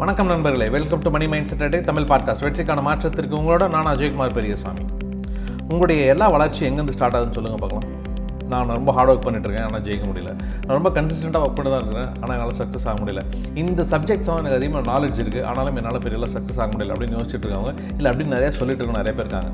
வணக்கம் நண்பர்களே. Welcome to money mind செட்டே தமிழ் பாட்காஸ்ட் வெற்றிக்கான மாற்றத்திற்கு உங்களோட நான் அஜய்குமார் பெரியசாமி. உங்களுடைய எல்லா வளர்ச்சியும் எங்கேருந்து ஸ்டார்ட் ஆகுதுன்னு சொல்லுங்கள் பார்க்கலாம். நான் ரொம்ப ஹார்ட் ஒர்க் பண்ணிட்டு இருக்கேன் ஆனால் ஜெயிக்க முடியல. நான் ரொம்ப கன்சிஸ்டண்ட்டாக ஒர்க் பண்ணி தான் இருக்கிறேன் ஆனால் என்னால் சக்ஸஸ் ஆக முடியல. இந்த சப்ஜெக்ட்ஸ் தான் எனக்கு அதிகமாக நாலேஜ் இருக்குது ஆனாலும் என்னால் பெரிய சக்ஸஸ் ஆக முடியல அப்படின்னு யோசிச்சுட்டு இருக்காங்க இல்லை அப்படின்னு நிறைய சொல்லிட்டு இருக்க நிறைய பேர் இருக்காங்க.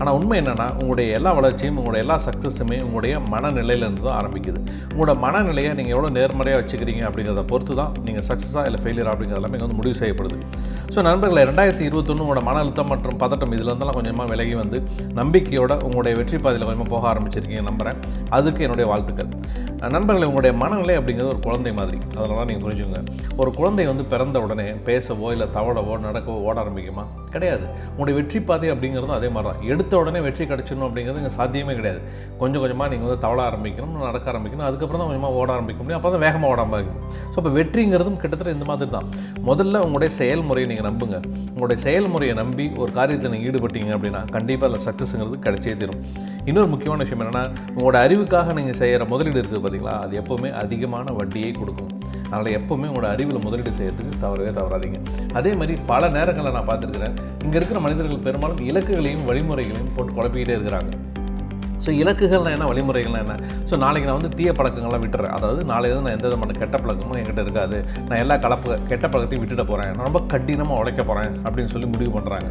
ஆனால் உண்மை என்னென்னா உங்களுடைய எல்லா வளர்ச்சியும் உங்களுடைய எல்லா சக்ஸஸுமே உங்களுடைய மனநிலையிலேருந்து தான் ஆரம்பிக்குது. உங்களோட மனநிலையை நீங்கள் எவ்வளோ நேர்மறையாக வச்சுக்கிறீங்க அப்படிங்கிறத பொறுத்து தான் நீங்கள் சக்ஸஸாக இல்லை ஃபெயிலியர் அப்படிங்கிறது எல்லாமே வந்து முடிவு செய்யப்படுது. ஸோ நண்பர்களை ரெண்டாயிரத்தி இருபத்தொன்று உங்களோட மன அழுத்தம் மற்றும் பதட்டம் இதுலேருந்தெல்லாம் கொஞ்சமாக விலகி வந்து நம்பிக்கையோட உங்களுடைய வெற்றி பாதையில் கொஞ்சமாக போக ஆரம்பிச்சிருக்கீங்க நம்புகிறேன் அதுக்கு என்னுடைய வாழ்த்துக்கள். நண்பர்களை உங்களுடைய மனநிலை அப்படிங்கிறது ஒரு குழந்தை மாதிரி. அதனால தான் நீங்கள் புரிஞ்சுங்க ஒரு குழந்தை வந்து பிறந்த உடனே பேசவோ இல்லை தவழவோ நடக்கவோ ஓட ஆரம்பிக்குமா? கிடையாது. உங்களுடைய வெற்றி பாதை அப்படிங்கிறதும் அதே மாதிரி தான். எடுத்த உடனே வெற்றி கிடச்சிடணும் அப்படிங்கிறது இங்கே சாத்தியமே கிடையாது. கொஞ்சம் கொஞ்சமாக நீங்கள் வந்து தவள ஆரம்பிக்கணும் நடக்க ஆரம்பிக்கணும் அதுக்கப்புறம் தான் கொஞ்சமாக ஓட ஆரம்பிக்க முடியும். அப்போ தான் வேகமாக ஓட ஆரம்பிக்கும். ஸோ இப்போ வெற்றிங்கிறதும் கிட்டத்தட்ட இந்த மாதிரி தான். முதல்ல உங்களுடைய செயல்முறையை நீங்கள் நம்புங்க. உங்களுடைய செயல்முறையை நம்பி ஒரு காரியத்தில் நீங்கள் ஈடுபட்டீங்க அப்படின்னா கண்டிப்பாக அதில் சக்ஸஸ்ங்கிறது கிடைச்சே தரும். இன்னொரு முக்கியமான விஷயம் என்னென்னா உங்களோட அறிவுக்காக நீங்கள் செய்கிற முதலீடு இருக்குது பார்த்தீங்களா அது எப்போவுமே அதிகமான வட்டியை கொடுக்கும். அதனால் எப்போவுமே உங்களோட அறிவில் முதலீடு செய்யறதுக்கு தவறவே தவறாதீங்க. அதே மாதிரி பல நேரங்களில் நான் பார்த்துருக்குறேன் இங்கே இருக்கிற மனிதர்கள் பெரும்பாலும் இலக்குகளையும் வழிமுறைகளையும் போட்டு குழப்பிக்கிட்டே இருக்கிறாங்க. ஸோ இலக்குகள்னா என்ன? வழிமுறைகள்னா என்ன? ஸோ நாளைக்கு நான் வந்து தீய பழக்கங்கள்லாம் விட்டுறேன். அதாவது நாளைக்கு நான் எந்த விதமான கெட்ட பழக்கமும் என்கிட்ட இருக்காது. நான் எல்லா கலப்பு கெட்ட பழக்கத்தையும் விட்டுட போகிறேன் நான் ரொம்ப கடினமாக உழைக்க போகிறேன் அப்படின்னு சொல்லி முடிவு பண்ணுறாங்க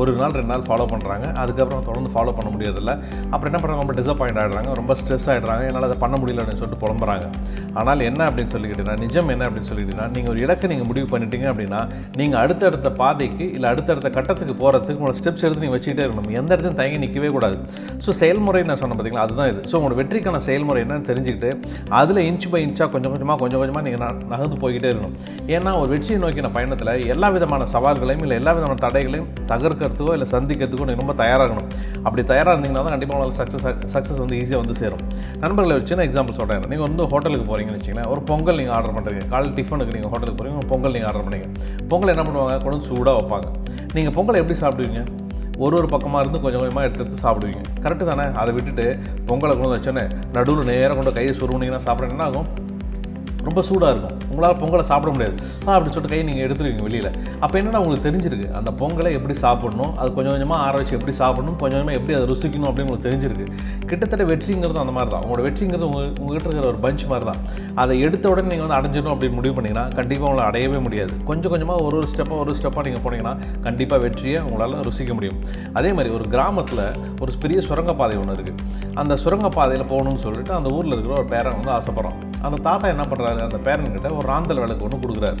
ஒரு நாள் ரெண்டு நாள் ஃபாலோ பண்ணுறாங்க அதுக்கப்புறம் தொடர்ந்து ஃபாலோ பண்ண முடியறதில்ல. அப்புறம் என்ன பண்ணுறாங்க ரொம்ப டிசப்பாயிண்ட் ஆகிடுறாங்க ரொம்ப ஸ்ட்ரெஸ் ஆகிடுறாங்க என்னால் அதை பண்ண முடியல அப்படின்னு சொல்லிட்டு புலம்புறாங்க. ஆனால் என்ன அப்படின்னு சொல்லிக்கிட்டீங்கன்னா நிஜம் என்ன அப்படின்னு சொல்லிக்கிட்டீங்கன்னா நீங்கள் ஒரு இலக்கை நீங்கள் முடிவு பண்ணிட்டீங்க அப்படின்னா நீங்கள் அடுத்தடுத்த பாதைக்கு இல்லை அடுத்தடுத்த கட்டத்துக்கு போகிறதுக்கு உங்களோட ஸ்டெப்ஸ் எடுத்து நீங்கள் வச்சுக்கிட்டே இருக்கணும். எந்த இடத்தையும் தயங்கி நிற்கவே கூடாது. ஸோ செயல்முறை நான் சொன்னேன் பார்த்தீங்களா அதுதான் இது. ஸோ உங்களோட வெற்றிக்கான செயல்முறை என்னன்னு தெரிஞ்சுக்கிட்டு அதில் இன்ச் பை இன்ச்சாக கொஞ்சம் கொஞ்சமாக கொஞ்சம் கொஞ்சமாக நீங்கள் நகர்ந்து போய்கிட்டே இருக்கணும். ஏன்னா ஒரு வெற்றியை நோக்கின பயணத்தில் எல்லா விதமான சவால்களையும் இல்லை எல்லா விதமான தடைகளையும் தகர்க்கிறதுக்கோ இல்லை சந்திக்கிறதுக்கோ நீங்கள் ரொம்ப தயாராகணும் அப்படி தயாராக இருந்தீங்கன்னா தான் கண்டிப்பாக உங்களுக்கு சக்ஸஸ் சக்ஸஸ் வந்து ஈஸியாக வந்து சேரும். நண்பர்களை ஒரு சின்ன எக்ஸாம்பிள் சொல்கிறேன் நீங்கள் வந்து ஹோட்டலுக்கு போகிறீங்கன்னு வச்சுங்களேன் ஒரு பொங்கல் நீங்கள் ஆர்டர் பண்ணுறீங்க காலை டிஃபனுக்கு நீங்கள் ஹோட்டலுக்கு போகிறீங்க பொங்கல் நீங்கள் ஆர்டர் பண்ணுறீங்க பொங்கல் என்ன பண்ணுவாங்க? கொண்டு சூடாக வைப்பாங்க. நீங்கள் பொங்கலை எப்படி சாப்பிடுவீங்க? ஒரு ஒரு பக்கமாக இருந்து கொஞ்சம் கொஞ்சமாக எடுத்து எடுத்து சாப்பிடுவீங்க. கரெக்டு தானே? அதை விட்டுட்டு பொங்கலை கொண்டு வந்து வச்சோன்னே நடுவில் நேராக கொண்டு கையை சுருவுனீங்கன்னா சாப்பிட்ற என்ன ஆகும்? ரொம்ப சூடாக இருக்கும். உங்களால் பொங்கலை சாப்பிட முடியாது. அப்படின்னு சொல்லிட்டு கையை நீங்கள் எடுத்துருவீங்க வெளியில். அப்போ என்னன்னா உங்களுக்கு தெரிஞ்சிருக்கு? அந்த பொங்கலை எப்படி சாப்பிடணும்? அது கொஞ்சம் கொஞ்சமாக ஆராய்ச்சி எப்படி சாப்பிடணும்? கொஞ்சம் கொஞ்சமாக எப்படி அதை ருசிக்கணும் அப்படின்னு உங்களுக்கு தெரிஞ்சிருக்கு. கிட்டத்தட்ட வெற்றிங்கிறது அந்த மாதிரி தான் உங்களோட வெற்றிங்கிறது உங்கள் உங்ககிட்ட இருக்கிற ஒரு பஞ்ச் மாதிரி தான் அதை எடுத்த உடனே நீங்கள் வந்து அடைஞ்சிடணும் அப்படின்னு முடிவு பண்ணிங்கன்னா கண்டிப்பாக உங்களை அடையவே முடியாது. கொஞ்சம் கொஞ்சமாக ஒரு ஒரு ஸ்டெப்பாக ஒரு ஸ்டெப்பாக நீங்கள் போனீங்கன்னா கண்டிப்பாக வெற்றியை உங்களால் ருசிக்க முடியும். அதே மாதிரி ஒரு கிராமத்தில் ஒரு பெரிய சுரங்கப்பாதை ஒன்று இருக்குது அந்த சுரங்கப்பாதையில் போகணும்னு சொல்லிட்டு அந்த ஊரில் இருக்கிற ஒரு பேரன் வந்து ஆசைப்படுறான். அந்த தாத்தா என்ன பண்ணுறாரு அந்த பேரன்கிட்ட ஒரு ராந்தல் விளக்கு ஒன்று கொடுக்குறாரு.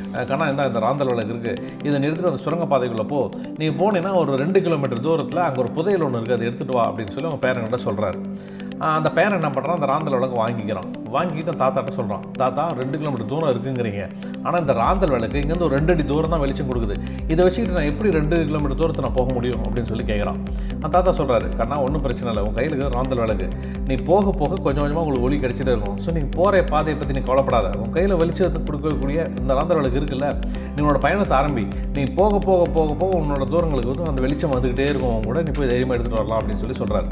கண்ணா இந்த இந்த ராந்தல் விளக்கு இருக்குது இதை நிறுத்திட்டு அந்த சுரங்கப்பாதைக்குள்ளே போ. நீ போனீங்கன்னா ஒரு ரெண்டு கிலோமீட்டர் தூரத்தில் அங்கே ஒரு புதையல் ஒன்று இருக்குது அதை எடுத்துகிட்டு வா அப்படின்னு சொல்லி அவங்க பேரன் சொல்கிறார் சொல்கிறாரு அந்த பேரன் என்ன பண்ணுறான் அந்த ராந்தல் விளக்கு வாங்கிக்கிறான். வாங்கிட்டு தாத்தாட்ட சொல்கிறான் தாத்தா ரெண்டு கிலோமீட்டர் தூரம் இருக்குங்கிறீங்க. ஆனால் இந்த ராந்தல் விளக்கு இங்கேருந்து ஒரு ரெண்டு அடி தூரம் தான் வெளிச்சம் கொடுக்குது. இதை வச்சுக்கிட்டு நான் எப்படி ரெண்டு கிலோமீட்டர் தூரத்தை நான் போக முடியும்? அப்படின்னு சொல்லி கேட்குறான் அந்த தாத்தா சொல்கிறாரு கண்ணா ஒன்றும் பிரச்சனை இல்லை. உன் கையில் இருக்கிற ராந்தல் விளக்கு. நீ போக போக கொஞ்சம் கொஞ்சமாக உங்களுக்கு ஒளி கிடைச்சிட்டே இருக்கும். ஸோ நீங்கள் போகிற பாதையை பற்றி நீ கவலைப்படாத. உன் கையில் வெளிச்சத்தை கொடுக்கக்கூடிய இந்த ராந்தல் விளக்கு இருக்குல்ல நீ உன்னோட பயணத்தை ஆரம்பி நீ போக போக போக போக உன்னோட தூரங்களுக்கு வந்து அந்த வெளிச்சம் வந்துக்கிட்டே இருக்கும். கூட நீ போய் தைரியமாக எடுத்துகிட்டு வரலாம் அப்படின்னு சொல்லி சொல்கிறாரு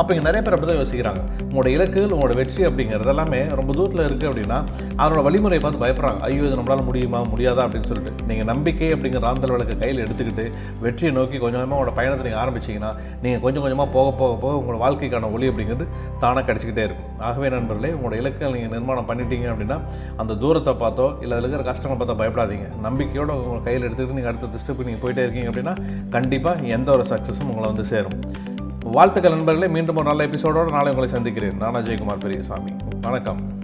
அப்போ இங்கே நிறைய பேர் அப்படி தான் யோசிக்கிறாங்க. உங்களோட இலக்குகள் உங்களோட வெற்றி அப்படிங்கிறது எல்லாமே ரொம்ப தூரத்தில் இருக்குது அப்படின்னா அதனோட வழிமுறையை பார்த்து பயப்படுறாங்க. ஐயோ இது நம்மளால் முடியுமா? முடியாதா? அப்படின்னு சொல்லிட்டு. நீங்கள் நம்பிக்கை அப்படிங்கிற ஆந்தல் விளக்கு கையில் எடுத்துக்கிட்டு வெற்றியை நோக்கி கொஞ்சம் கொஞ்சமாக உங்களோட பயணத்தை நீங்கள் ஆரம்பிச்சீங்கன்னா நீங்கள் கொஞ்சம் கொஞ்சமாக போக போக போக உங்களோட வாழ்க்கைக்கான ஒளி அப்படிங்கிறது தானாக கிடச்சிக்கிட்டே இருக்கும். ஆகவே நண்பர்களே உங்களோட இலக்குகள் நீங்கள் நிர்மாணம் பண்ணிட்டீங்க அப்படின்னா அந்த தூரத்தை பார்த்தோ இல்லை அதில் இருக்கிற கஷ்டங்களை பார்த்தோ பயப்படாதீங்க. நம்பிக்கையோடு உங்கள் கையில் எடுத்துக்கிட்டு நீங்கள் அடுத்த ஸ்டெப்பு நீங்கள் போயிட்டே இருக்கீங்க அப்படின்னா கண்டிப்பாக எந்த ஒரு சக்ஸஸும் உங்களை வந்து சேரும். வாழ்த்துக்கள் நண்பர்களே மீண்டும் ஒரு நல்ல எபிசோடோடு நாளை உங்களை சந்திக்கிறேன். நான் ஜெயக்குமார் பெரியசாமி. வணக்கம்.